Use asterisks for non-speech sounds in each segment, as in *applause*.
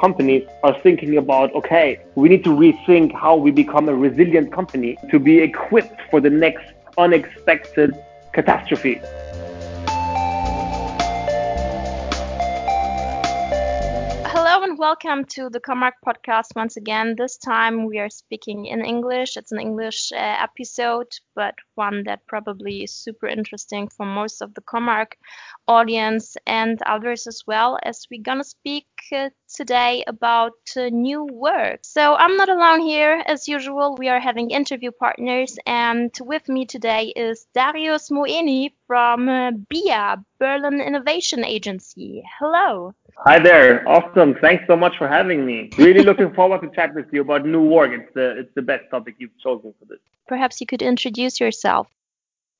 companies are thinking about, okay, we need to rethink how we become a resilient company to be equipped for the next unexpected catastrophe. Hello and welcome to the Comarch podcast once again. This time we are speaking in English. It's an English uh, episode, but one that probably is super interesting for most of the Comarch audience and others as well, as we're gonna speak uh, today about uh, new work. So I'm not alone here. As usual, we are having interview partners, and with me today is Darius Moeni from uh, BIA, Berlin Innovation Agency. Hello. Hi there. Awesome. Thanks so much for having me. Really looking *laughs* forward to chat with you about new work. It's the it's the best topic you've chosen for this. Perhaps you could introduce yourself.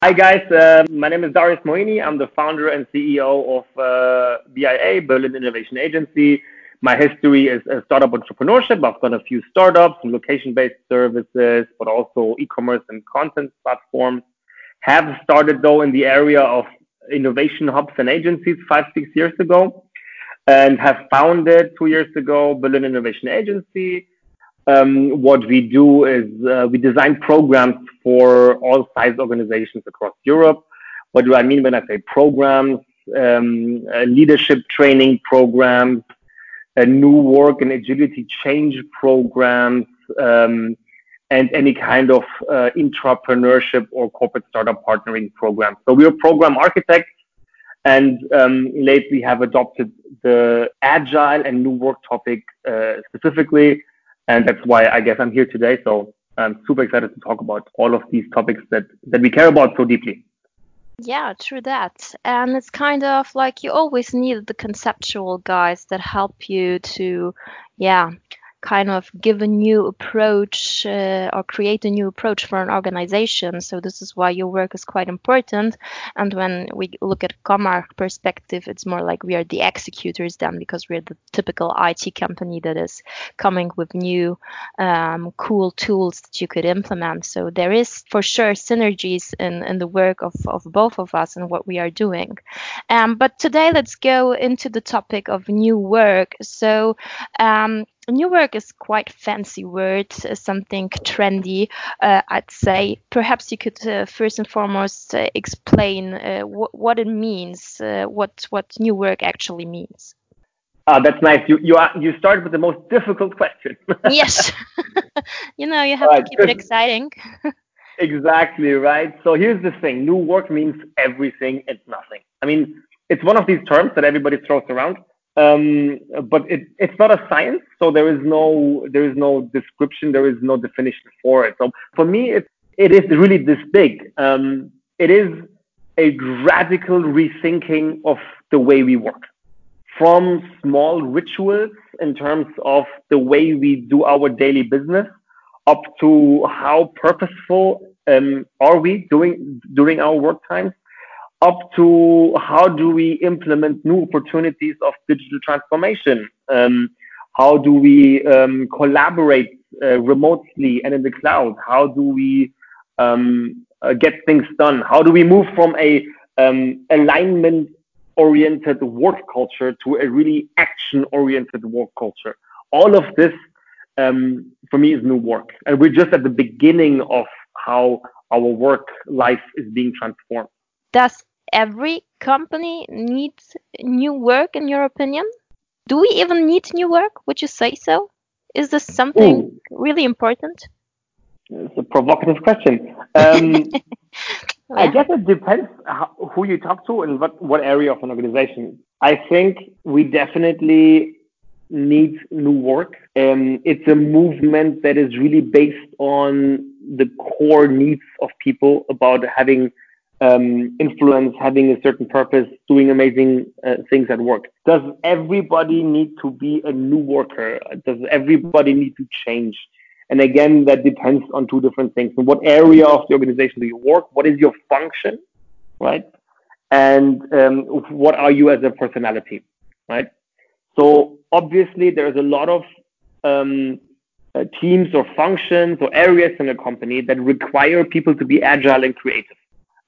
Hi guys. Uh, my name is Darius Moini. I'm the founder and CEO of uh, BIA, Berlin Innovation Agency. My history is startup entrepreneurship. I've done a few startups, location-based services, but also e-commerce and content platforms. Have started though in the area of innovation hubs and agencies five, six years ago and have founded two years ago Berlin Innovation Agency. Um, what we do is uh, we design programs for all size organizations across Europe. What do I mean when I say programs? Um, uh, leadership training programs, new work and agility change programs, um, and any kind of uh, entrepreneurship or corporate startup partnering programs. So we're program architects and um, lately have adopted the agile and new work topic uh, specifically. And that's why I guess I'm here today. So I'm super excited to talk about all of these topics that, that we care about so deeply. Yeah, true that. And it's kind of like you always need the conceptual guys that help you to, yeah, kind of give a new approach uh, or create a new approach for an organization. So this is why your work is quite important. And when we look at Comarch perspective, it's more like we are the executors then because we're the typical IT company that is coming with new um, cool tools that you could implement. So there is for sure synergies in, in the work of, of both of us and what we are doing. Um, but today let's go into the topic of new work. So um, new work is quite fancy word, uh, something trendy, uh, I'd say. Perhaps you could uh, first and foremost uh, explain uh, wh what it means, uh, what what new work actually means. Ah, that's nice. You you are, you start with the most difficult question. *laughs* yes, *laughs* you know you have right. to keep it exciting. *laughs* exactly right. So here's the thing: new work means everything and nothing. I mean, it's one of these terms that everybody throws around um, but it, it's not a science, so there is no there is no description, there is no definition for it. So for me, it it is really this big. Um, it is a radical rethinking of the way we work, from small rituals in terms of the way we do our daily business, up to how purposeful um, are we doing during our work times up to how do we implement new opportunities of digital transformation? Um, how do we um, collaborate uh, remotely and in the cloud? How do we um, uh, get things done? How do we move from a um, alignment oriented work culture to a really action oriented work culture? All of this um, for me is new work. And we're just at the beginning of how our work life is being transformed. Does every company needs new work in your opinion? Do we even need new work? Would you say so? Is this something really important? It's a provocative question. Um, *laughs* I guess it depends how, who you talk to and what, what area of an organization. I think we definitely need new work. Um, it's a movement that is really based on the core needs of people about having um, influence, having a certain purpose, doing amazing uh, things at work. Does everybody need to be a new worker? Does everybody need to change? And again, that depends on two different things. In what area of the organization do you work? What is your function, right? And um, what are you as a personality, right? So obviously, there's a lot of um, uh, teams or functions or areas in a company that require people to be agile and creative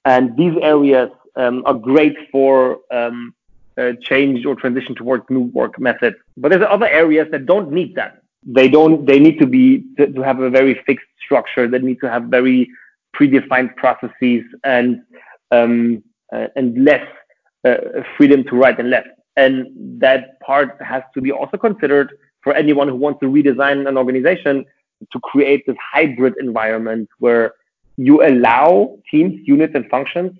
and these areas um, are great for um, uh, change or transition towards new work methods. But there's other areas that don't need that. They don't. They need to be to, to have a very fixed structure. They need to have very predefined processes and um, uh, and less uh, freedom to right and left. And that part has to be also considered for anyone who wants to redesign an organization to create this hybrid environment where you allow teams, units, and functions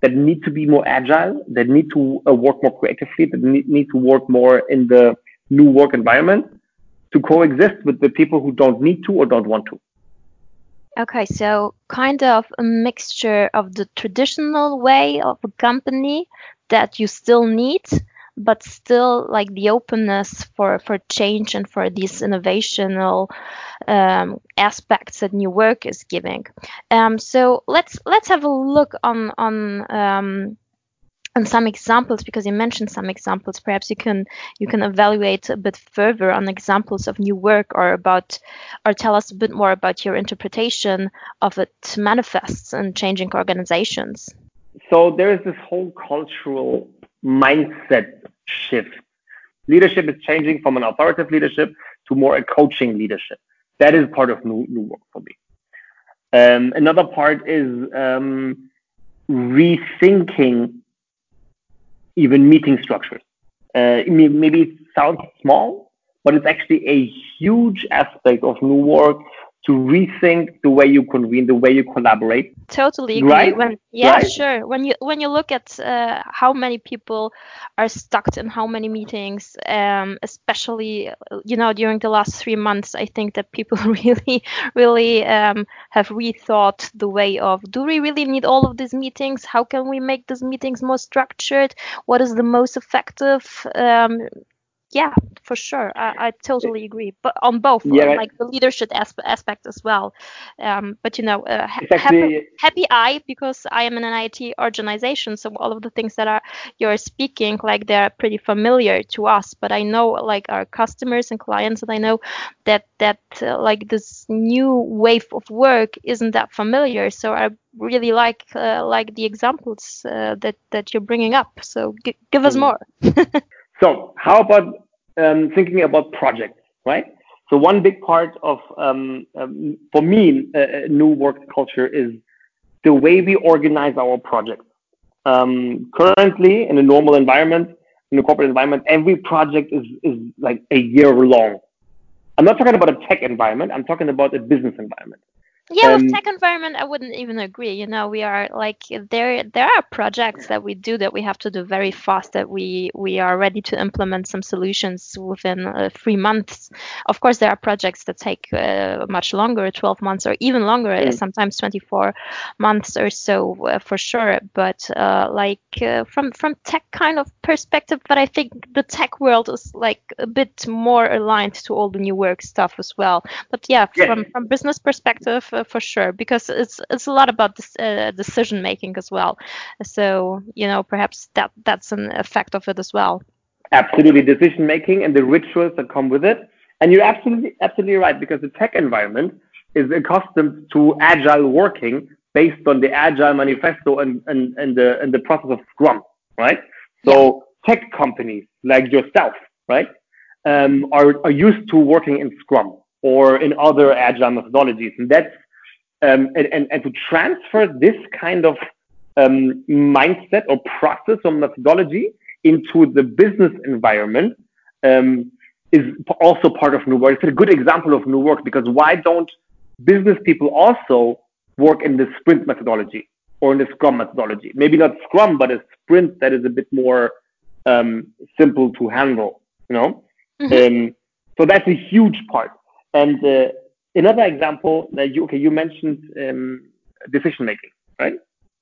that need to be more agile, that need to uh, work more creatively, that need, need to work more in the new work environment to coexist with the people who don't need to or don't want to. Okay, so kind of a mixture of the traditional way of a company that you still need but still like the openness for for change and for these innovational um, aspects that new work is giving. Um, so let's let's have a look on on um, on some examples because you mentioned some examples perhaps you can you can evaluate a bit further on examples of new work or about or tell us a bit more about your interpretation of it manifests in changing organizations so there is this whole cultural mindset shift. Leadership is changing from an authoritative leadership to more a coaching leadership. That is part of new, new work for me. Um, another part is um, rethinking even meeting structures. Uh, maybe it sounds small, but it's actually a huge aspect of new work to rethink the way you convene, the way you collaborate. Totally agree. Right? When, yeah, right? sure. When you when you look at uh, how many people are stuck in how many meetings, um, especially you know during the last three months, I think that people *laughs* really really um, have rethought the way of do we really need all of these meetings? How can we make these meetings more structured? What is the most effective? Um, yeah, for sure. I, I totally agree. But on both, yeah, like the leadership aspe- aspect as well. Um, but you know, uh, ha- happy, happy I because I am in an IT organization, so all of the things that are you're speaking, like they're pretty familiar to us. But I know, like our customers and clients, and I know that that uh, like this new wave of work isn't that familiar. So I really like uh, like the examples uh, that that you're bringing up. So g- give us mm. more. *laughs* So how about um, thinking about projects, right? So one big part of, um, um, for me, uh, uh, new work culture is the way we organize our projects. Um, currently, in a normal environment, in a corporate environment, every project is, is like a year long. I'm not talking about a tech environment. I'm talking about a business environment. Yeah, um, with tech environment, I wouldn't even agree. You know, we are like there. There are projects that we do that we have to do very fast. That we we are ready to implement some solutions within uh, three months. Of course, there are projects that take uh, much longer, 12 months or even longer, mm. sometimes 24 months or so uh, for sure. But uh, like uh, from from tech kind of perspective, but I think the tech world is like a bit more aligned to all the new work stuff as well. But yeah, yeah. from from business perspective uh, for sure because it's it's a lot about this, uh, decision making as well. So you know perhaps that that's an effect of it as well. Absolutely, decision making and the rituals that come with it. And you're absolutely absolutely right because the tech environment is accustomed to agile working based on the agile manifesto and, and, and the and the process of Scrum, right? So yeah. tech companies like yourself, right, um, are are used to working in Scrum or in other agile methodologies, and that's um, and, and, and to transfer this kind of um, mindset or process or methodology into the business environment um, is also part of new work. It's a good example of new work because why don't business people also work in the sprint methodology or in the scrum methodology? Maybe not scrum, but a sprint that is a bit more um, simple to handle, you know? Mm-hmm. Um, so that's a huge part. And uh, another example that you okay you mentioned um, decision making right?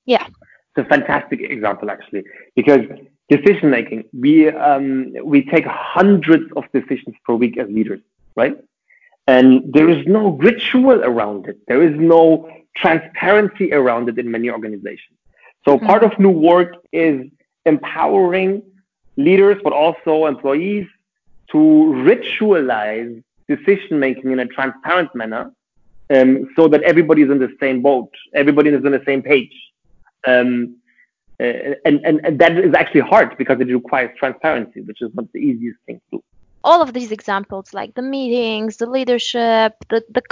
Yeah. It's a fantastic example actually because decision making we um, we take hundreds of decisions per week as leaders right? And there is no ritual around it. There is no transparency around it in many organizations. So mm-hmm. part of new work is empowering leaders but also employees to ritualize decision making in a transparent manner um, so that everybody is in the same boat, everybody is on the same page. Um, uh, and, and, and that is actually hard because it requires transparency, which is not the easiest thing to do all of these examples like the meetings the leadership the, the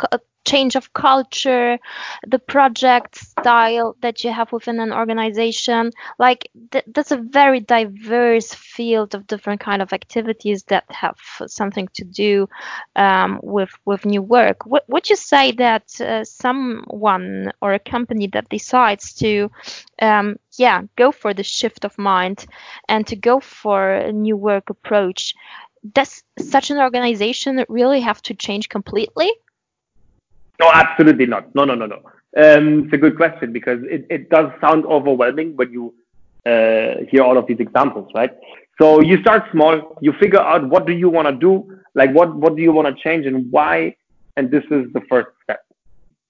change of culture, the project style that you have within an organization. Like th- that's a very diverse field of different kind of activities that have something to do um, with with new work. W- would you say that uh, someone or a company that decides to um, yeah go for the shift of mind and to go for a new work approach does such an organization really have to change completely no, absolutely not. No, no, no, no. Um, it's a good question because it, it does sound overwhelming when you uh, hear all of these examples, right? So you start small, you figure out what do you want to do, like what, what do you want to change and why, and this is the first step.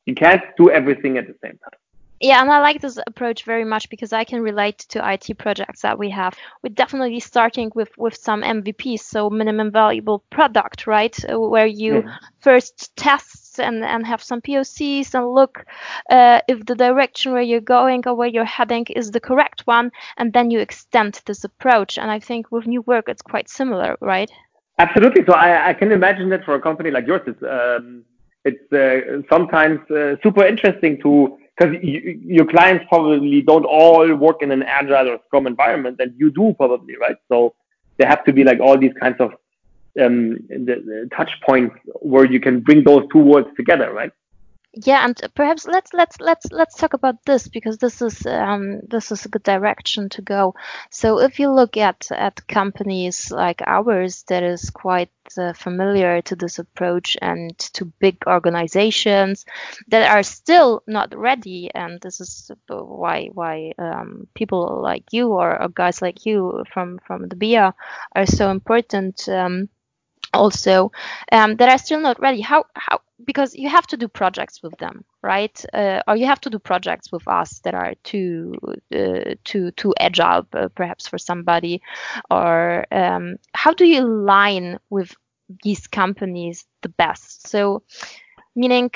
You can't do everything at the same time. Yeah, and I like this approach very much because I can relate to IT projects that we have. We're definitely starting with with some MVPs, so minimum valuable product, right? Where you mm. first test and, and have some POCs and look uh, if the direction where you're going or where you're heading is the correct one, and then you extend this approach. And I think with new work, it's quite similar, right? Absolutely. So I, I can imagine that for a company like yours, it's, um, it's uh, sometimes uh, super interesting to because your clients probably don't all work in an agile or scrum environment and you do probably right so there have to be like all these kinds of um, the, the touch points where you can bring those two worlds together, right? Yeah and perhaps let's let's let's let's talk about this because this is um, this is a good direction to go. So if you look at at companies like ours that is quite uh, familiar to this approach and to big organizations that are still not ready and this is why why um, people like you or, or, guys like you from from the BIA are so important um, also um, that are still not ready. How how because you have to do projects with them right? Uh, or you have to do projects with us that are too uh, too too agile uh, perhaps for somebody. Or um, how do you align with these companies the best? So meaning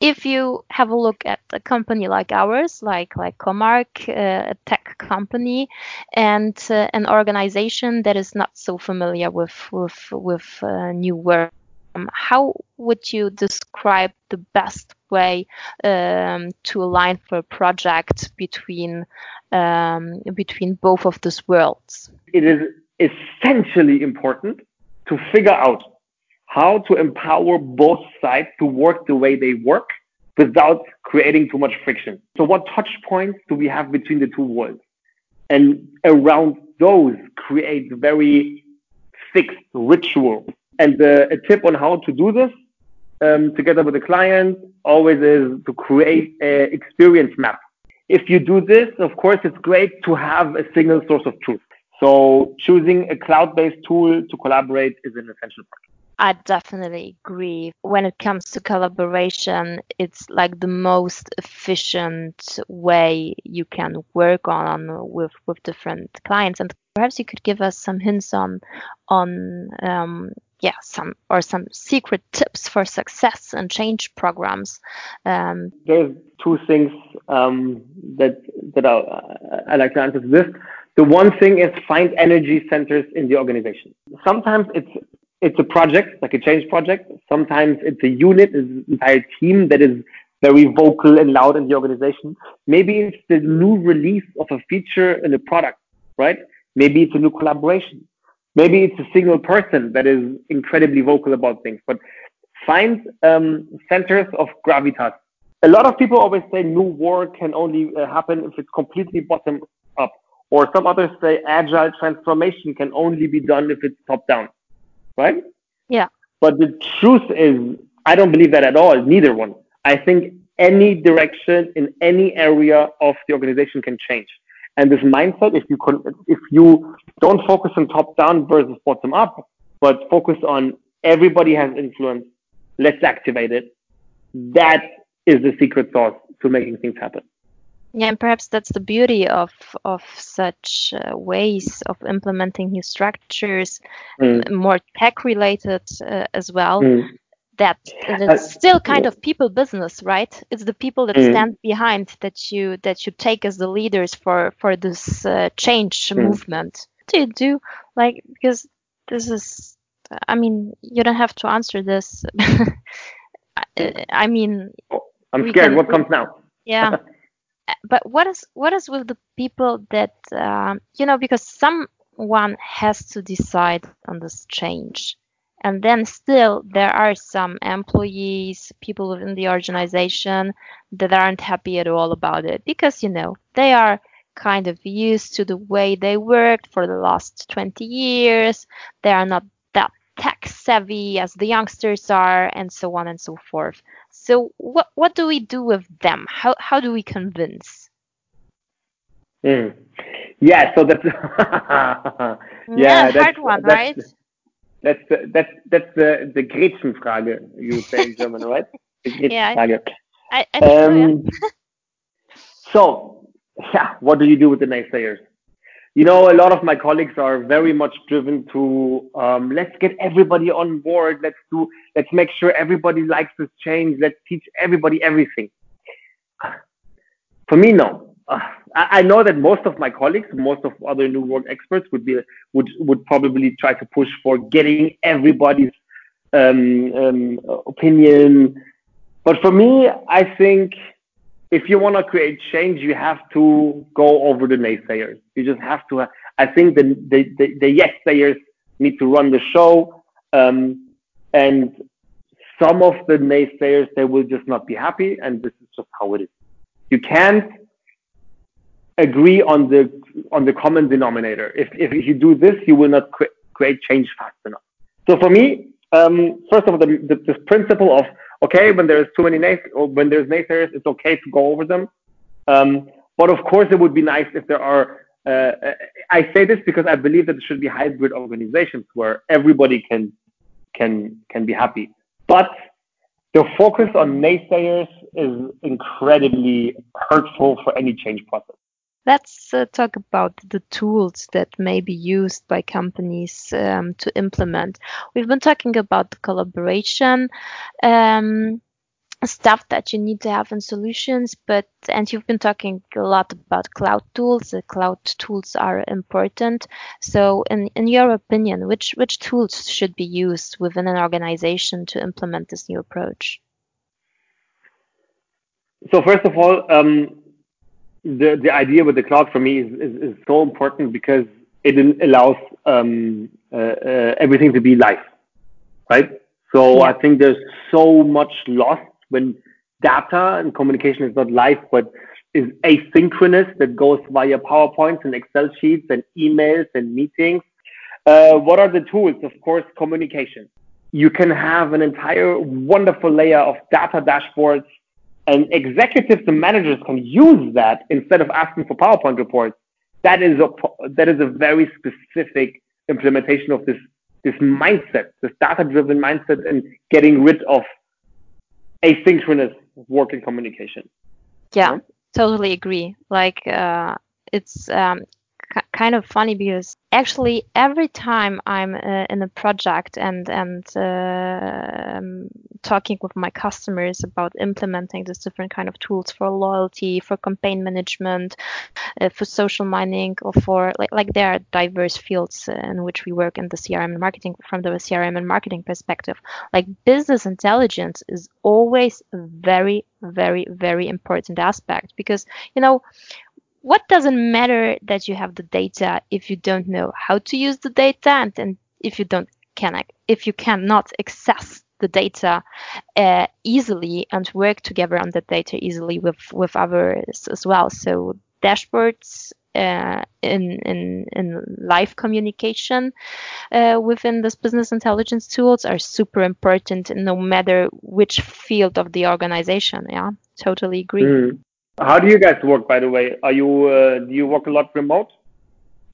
if you have a look at a company like ours, like like Comarch, uh, a tech company, and uh, an organization that is not so familiar with with with uh, new work, um, how would you describe the best way um, to align for a project between um, between both of these worlds? It is essentially important to figure out how to empower both sides to work the way they work without creating too much friction. So what touch points do we have between the two worlds? And around those create very fixed rituals. And uh, a tip on how to do this um, together with the client always is to create an experience map. If you do this, of course, it's great to have a single source of truth. So choosing a cloud-based tool to collaborate is an essential part. I definitely agree. When it comes to collaboration, it's like the most efficient way you can work on with with different clients. And perhaps you could give us some hints on on um, yeah some or some secret tips for success and change programs. Um, There's two things um, that that I, I like to answer to this. The one thing is find energy centers in the organization. Sometimes it's it's a project, like a change project. Sometimes it's a unit, it's an entire team that is very vocal and loud in the organization. Maybe it's the new release of a feature in a product, right? Maybe it's a new collaboration. Maybe it's a single person that is incredibly vocal about things. But find um, centers of gravitas. A lot of people always say new work can only uh, happen if it's completely bottom up. Or some others say agile transformation can only be done if it's top down right? Yeah. But the truth is, I don't believe that at all. Neither one. I think any direction in any area of the organization can change. And this mindset, if you if you don't focus on top down versus bottom up, but focus on everybody has influence, let's activate it. That is the secret sauce to making things happen. Yeah, and perhaps that's the beauty of of such uh, ways of implementing new structures, mm. more tech related uh, as well. Mm. that it's still kind of people business right it's the people that mm. stand behind that you that you take as the leaders for for this uh, change mm. movement what do you do like because this is i mean you don't have to answer this *laughs* i mean oh, i'm scared can, what comes now yeah *laughs* but what is what is with the people that um, you know because someone has to decide on this change. And then still there are some employees people within the organization that aren't happy at all about it because you know they are kind of used to the way they worked for the last 20 years. They are not that tech savvy as the youngsters are and so on and so forth so what what do we do with them how how do we convince mm. yeah so that's *laughs* yeah, yeah that's, hard one that's, right that's the, that's that's the the Gretchenfrage you say in German, right? *laughs* The Gretchenfrage. Yeah, I, I think um, *laughs* so, yeah. so yeah, what do you do with the naysayers? You know, a lot of my colleagues are very much driven to um, let's get everybody on board. Let's do. Let's make sure everybody likes this change. Let's teach everybody everything. For me, no. Uh, I, I know that most of my colleagues, most of other new work experts would be would would probably try to push for getting everybody's um, um, opinion. But for me, I think if you want to create change, you have to go over the naysayers. You just have to. I think the the, the, the yes sayers need to run the show, um, and some of the naysayers they will just not be happy, and this is just how it is. You can't agree on the on the common denominator. If if you do this, you will not cre- create change fast enough. So for me, um, first of all, the, the, the principle of okay, when there's too many nays or when there's naysayers, it's okay to go over them. Um, but of course, it would be nice if there are. Uh, I say this because I believe that there should be hybrid organizations where everybody can can can be happy. But the focus on naysayers is incredibly hurtful for any change process let's uh, talk about the tools that may be used by companies um, to implement. We've been talking about the collaboration. Um, stuff that you need to have in solutions but and you've been talking a lot about cloud tools the cloud tools are important so in in your opinion which which tools should be used within an organization to implement this new approach so first of all um, the the idea with the cloud for me is is, is so important because it allows um, uh, uh, everything to be live, right? So yeah. I think there's so much lost when data and communication is not live, but is asynchronous that goes via PowerPoints and Excel sheets and emails and meetings. Uh, what are the tools? Of course, communication. You can have an entire wonderful layer of data dashboards and executives and managers can use that instead of asking for PowerPoint reports. That is a that is a very specific implementation of this this mindset, this data-driven mindset, and getting rid of asynchronous work and communication. Yeah, yeah? totally agree. Like uh, it's um, kind of funny because actually every time I'm uh, in a project and and uh, um, talking with my customers about implementing these different kind of tools for loyalty, for campaign management, uh, for social mining, or for like like there are diverse fields in which we work in the CRM and marketing from the CRM and marketing perspective. Like business intelligence is always a very very very important aspect because you know what doesn't matter that you have the data if you don't know how to use the data and, and if you don't can if you cannot access the data uh, easily and work together on the data easily with with others as well. So dashboards uh, in, in, in live communication uh, within this business intelligence tools are super important no matter which field of the organization yeah? Totally agree. Mm. How do you guys work, by the way? Are you uh, do you work a lot remote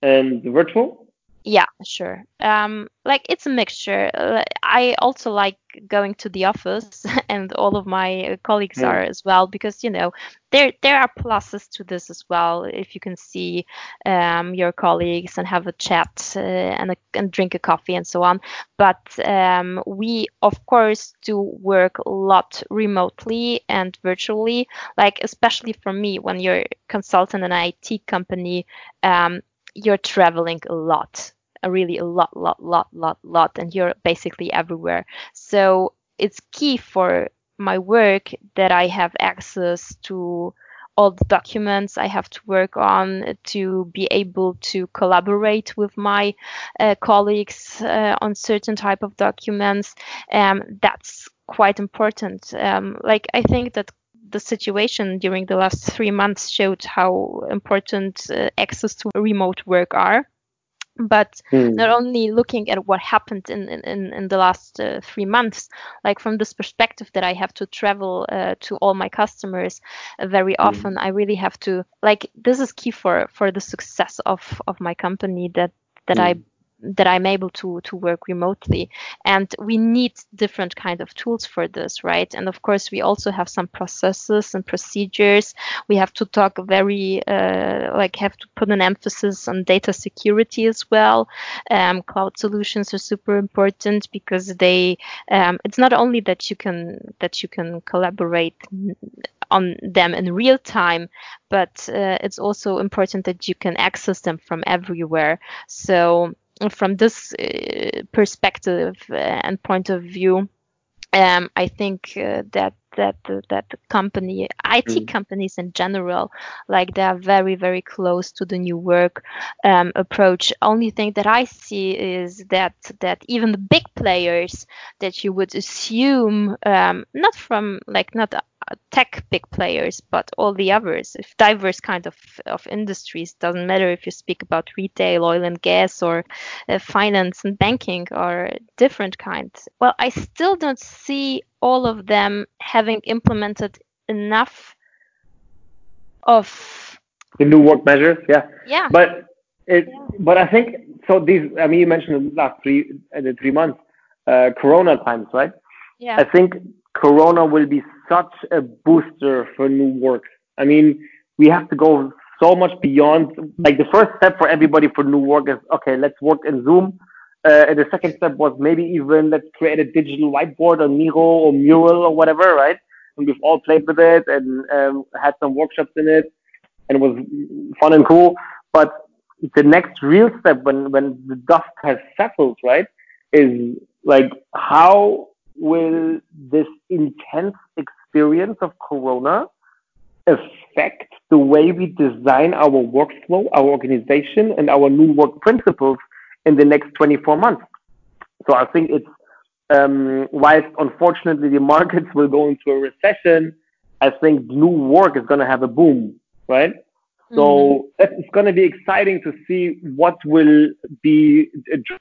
and virtual? Yeah, sure. Um, like it's a mixture. Uh, I also like going to the office, *laughs* and all of my colleagues Mm. are as well, because you know there there are pluses to this as well. If you can see um, your colleagues and have a chat uh, and a, and drink a coffee and so on. But um, we of course do work a lot remotely and virtually. Like especially for me, when you're consultant in an IT company. Um, you're traveling a lot really a lot lot lot lot lot and you're basically everywhere. So it's key for my work that i have access to all the documents i have to work on to be able to collaborate with my uh, colleagues uh, on certain type of documents um, that's quite important. Um, like i think that the situation during the last three months showed how important uh, access to remote work are. But Mm. not only looking at what happened in in, in the last uh, three months like from this perspective that i have to travel uh, to all my customers uh, very often i really have to like this is key for for the success of of my company that that i that I'm able to to work remotely. And we need different kind of tools for this, right? And of course, we also have some processes and procedures. We have to talk very uh, like have to put an emphasis on data security as well. Um, cloud solutions are super important because they um, it's not only that you can that you can collaborate on them in real time, but uh, it's also important that you can access them from everywhere. So from this uh, perspective uh, and point of view, um, I think uh, that that that the company, IT Mm. companies in general, like they are very very close to the new work um, approach. Only thing that I see is that that even the big players that you would assume, um, not from like not tech big players, but all the others, if diverse kind of, of industries, doesn't matter if you speak about retail, oil and gas, or uh, finance and banking, or different kinds. Well, I still don't see all of them having implemented enough of The new work measures, yeah. yeah But it, Yeah. but I think so. These, I mean, you mentioned the last three, uh, the three months, uh, Corona times, right? yeah I think Corona will be such a booster for new work. I mean, we have to go so much beyond. Like the first step for everybody for new work is okay, let's work in Zoom. Uh, and the second step was maybe even let's create a digital whiteboard or Miro or Mural or whatever, right? And we've all played with it and um, had some workshops in it, and it was fun and cool. But the next real step, when when the dust has settled, right, is like how will this intense experience of Corona affect the way we design our workflow, our organization, and our new work principles in the next 24 months? So I think it's, um, whilst unfortunately the markets will go into a recession, I think new work is going to have a boom, right? So it's going to be exciting to see what will be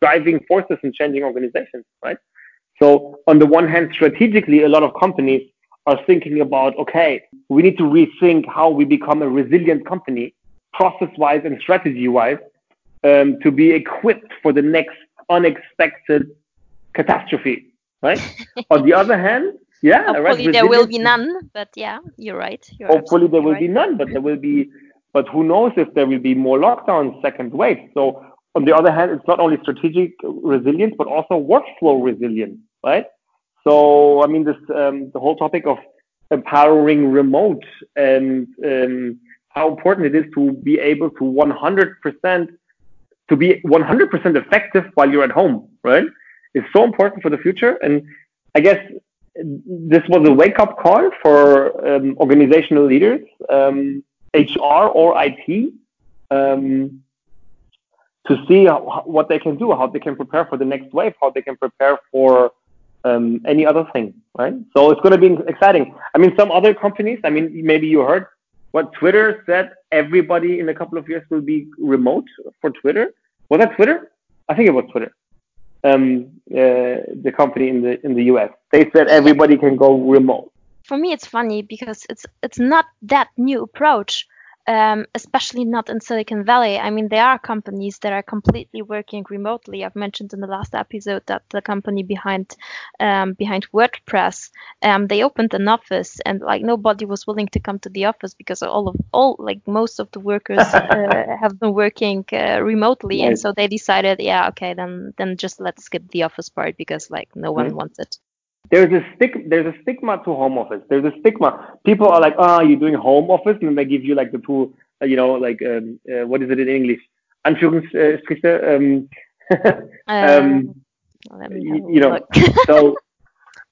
driving forces in changing organizations, right? So on the one hand, strategically, a lot of companies are thinking about, okay, we need to rethink how we become a resilient company, process-wise and strategy-wise, um, to be equipped for the next unexpected catastrophe, right? *laughs* on the other hand, yeah, hopefully right, there will be none but yeah you're right you're hopefully there will absolutely be none, but there will be, but who knows if there will be more lockdowns, second wave. So on the other hand, it's not only strategic resilience, but also workflow resilience, right? So I mean, this um, the whole topic of empowering remote and um, how important it is to be able to 100% to be 100% effective while you're at home, right? Is so important for the future, and I guess this was a wake up call for um, organizational leaders, um, HR or IT, um, to see how, what they can do, how they can prepare for the next wave, how they can prepare for um, any other thing, right? So it's going to be exciting. I mean, some other companies, I mean, maybe you heard what Twitter said everybody in a couple of years will be remote for Twitter. Was that Twitter? I think it was Twitter um, uh, the company in the in the US. They said everybody can go remote. for me it's funny because it's it's not that new approach um, especially not in Silicon Valley. I mean, there are companies that are completely working remotely. I've mentioned in the last episode that the company behind um, behind WordPress, um, they opened an office and like nobody was willing to come to the office because all of all like most of the workers *laughs* uh, have been working uh, remotely, and so they decided, yeah, okay, then then just let's skip the office part because like no one mm-hmm. wants it there's a stick there's a stigma to home office. There's a stigma. People are like oh you're doing home office and then they give you like the two uh, you know like um, uh, what is it in english? Anführungsstriche *laughs* um, um, um you know. *laughs* so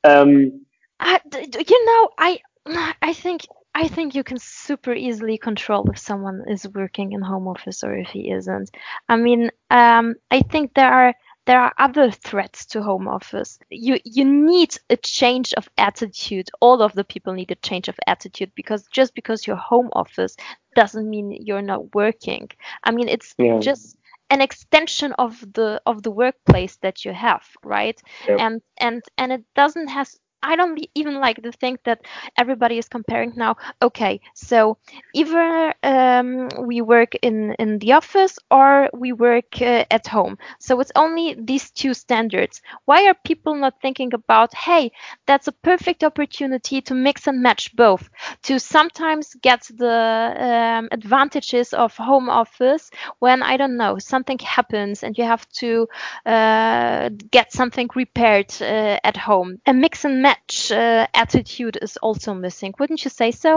um *laughs* I, you know i *sighs* i think I think you can super easily control if someone is working in home office or if he isn't. I mean, um, I think there are there are other threats to home office. You you need a change of attitude. All of the people need a change of attitude because just because you're home office doesn't mean you're not working. I mean, it's yeah. just an extension of the of the workplace that you have, right? Yep. And and and it doesn't has I don't even like to think that everybody is comparing now. Okay, so either um, we work in in the office or we work uh, at home. So it's only these two standards. Why are people not thinking about? Hey, that's a perfect opportunity to mix and match both. To sometimes get the um, advantages of home office when I don't know something happens and you have to uh, get something repaired uh, at home. A mix and match match uh, attitude is also missing. Wouldn't you say so?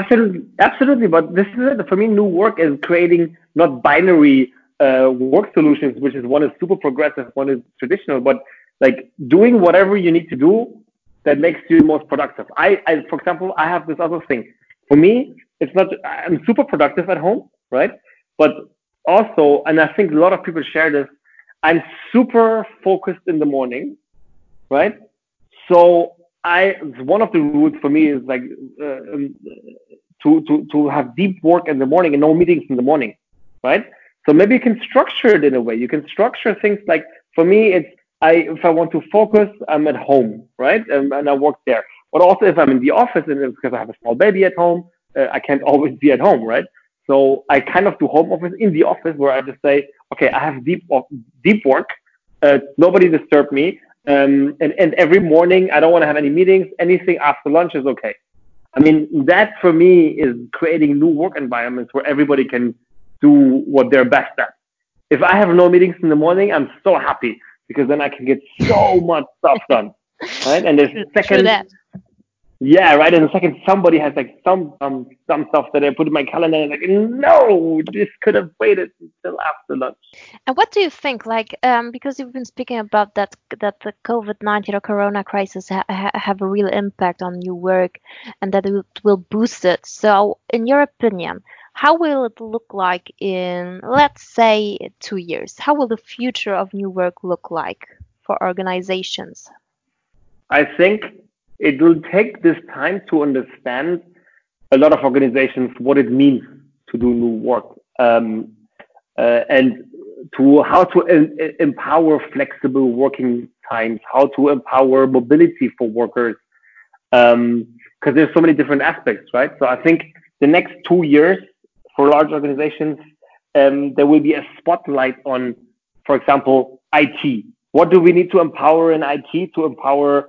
Absolutely, absolutely. But this is it. For me, new work is creating not binary uh, work solutions, which is one is super progressive, one is traditional, but like doing whatever you need to do that makes you most productive. I, I, for example, I have this other thing. For me, it's not. I'm super productive at home, right? But also, and I think a lot of people share this. I'm super focused in the morning, right? So I one of the rules for me is like uh, um, to to to have deep work in the morning and no meetings in the morning, right? So maybe you can structure it in a way. You can structure things like for me, it's I if I want to focus, I'm at home, right, and, and I work there. But also if I'm in the office and it's because I have a small baby at home, uh, I can't *laughs* always be at home, right? So I kind of do home office in the office where I just say, okay, I have deep deep work. Uh, nobody disturb me. Um, and, and every morning, I don't want to have any meetings. Anything after lunch is okay. I mean, that for me is creating new work environments where everybody can do what they're best at. If I have no meetings in the morning, I'm so happy because then I can get so much stuff done. *laughs* Right? And there's second, yeah, right. And the second somebody has like some some some stuff that I put in my calendar, and like, no, this could have waited until after lunch. And what do you think? Like, um, because you've been speaking about that that the COVID nineteen or Corona crisis ha- ha- have a real impact on new work, and that it will boost it. So, in your opinion, how will it look like in, let's say, two years? How will the future of new work look like for organizations? I think it will take this time to understand a lot of organizations what it means to do new work um, uh, and to how to em- empower flexible working times, how to empower mobility for workers, because um, there's so many different aspects, right? So I think the next two years for large organizations, um, there will be a spotlight on, for example, IT. What do we need to empower in IT to empower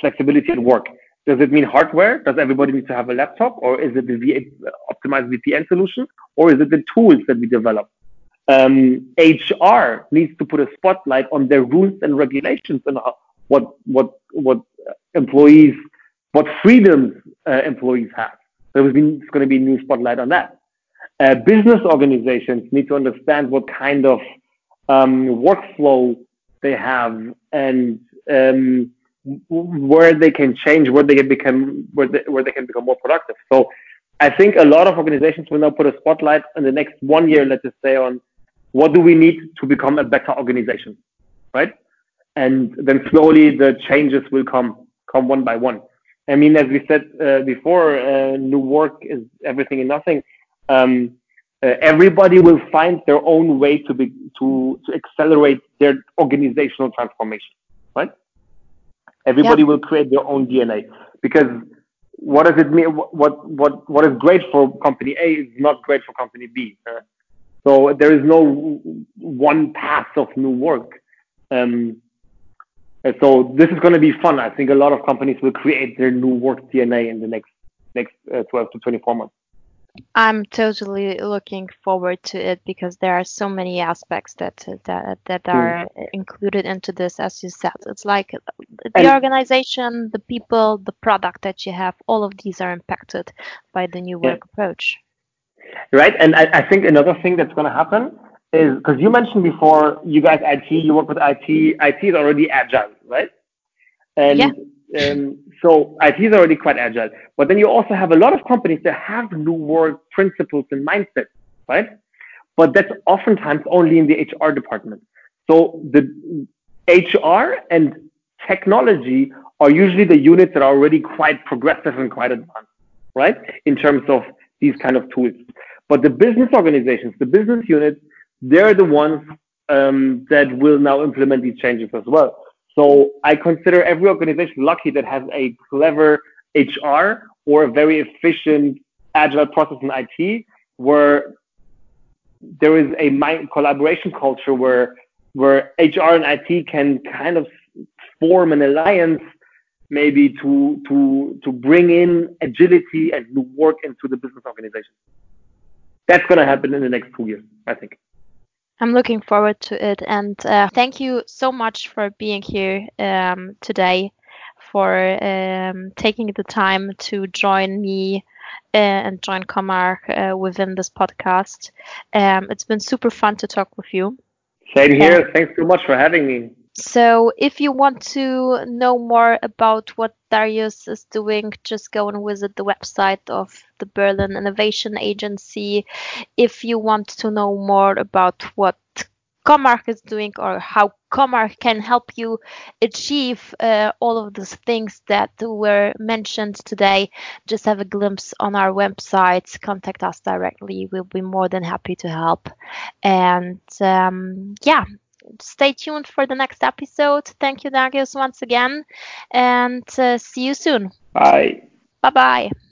flexibility at work. Does it mean hardware? Does everybody need to have a laptop? Or is it the v- optimized VPN solution? Or is it the tools that we develop? Um, HR needs to put a spotlight on their rules and regulations and what, what, what employees, what freedoms uh, employees have. There's going to be a new spotlight on that. Uh, business organizations need to understand what kind of um, workflow they have and um, where they can change, where they can become, where they, where they can become more productive. So I think a lot of organizations will now put a spotlight in the next one year, let's just say, on what do we need to become a better organization, right? And then slowly the changes will come, come one by one. I mean, as we said uh, before, uh, new work is everything and nothing. Um, uh, everybody will find their own way to be to to accelerate their organizational transformation, right? Everybody will create their own DNA because what does it mean? What what what is great for company A is not great for company B. Uh, so there is no one path of new work. Um, so this is going to be fun. I think a lot of companies will create their new work DNA in the next next uh, 12 to 24 months. I'm totally looking forward to it because there are so many aspects that that that hmm. are mm. included into this, as you said. It's like the and organization, the people, the product that you have. All of these are impacted by the new work yeah. approach. Right, and I, I think another thing that's going to happen is because you mentioned before, you guys IT, you work with IT. IT is already agile, right? And yeah. Um, so IT is already quite agile. But then you also have a lot of companies that have new work principles and mindsets, right? But that's oftentimes only in the HR department. So the HR and technology are usually the units that are already quite progressive and quite advanced, right? In terms of these kind of tools. But the business organizations, the business units, they're the ones um, that will now implement these changes as well. So I consider every organization lucky that has a clever HR or a very efficient agile process in IT where there is a collaboration culture where where HR and IT can kind of form an alliance maybe to to to bring in agility and new work into the business organization. That's going to happen in the next two years, I think. I'm looking forward to it. And uh, thank you so much for being here um, today, for um, taking the time to join me uh, and join Comarch uh, within this podcast. Um, it's been super fun to talk with you. Same here. Thanks so much for having me. So if you want to know more about what Darius is doing, just go and visit the website of the Berlin Innovation Agency. If you want to know more about what Comarch is doing or how Comarch can help you achieve uh, all of those things that were mentioned today, just have a glimpse on our website. Contact us directly. We'll be more than happy to help. And um, yeah, stay tuned for the next episode. Thank you, Darius, once again, and uh, see you soon. Bye. Bye bye.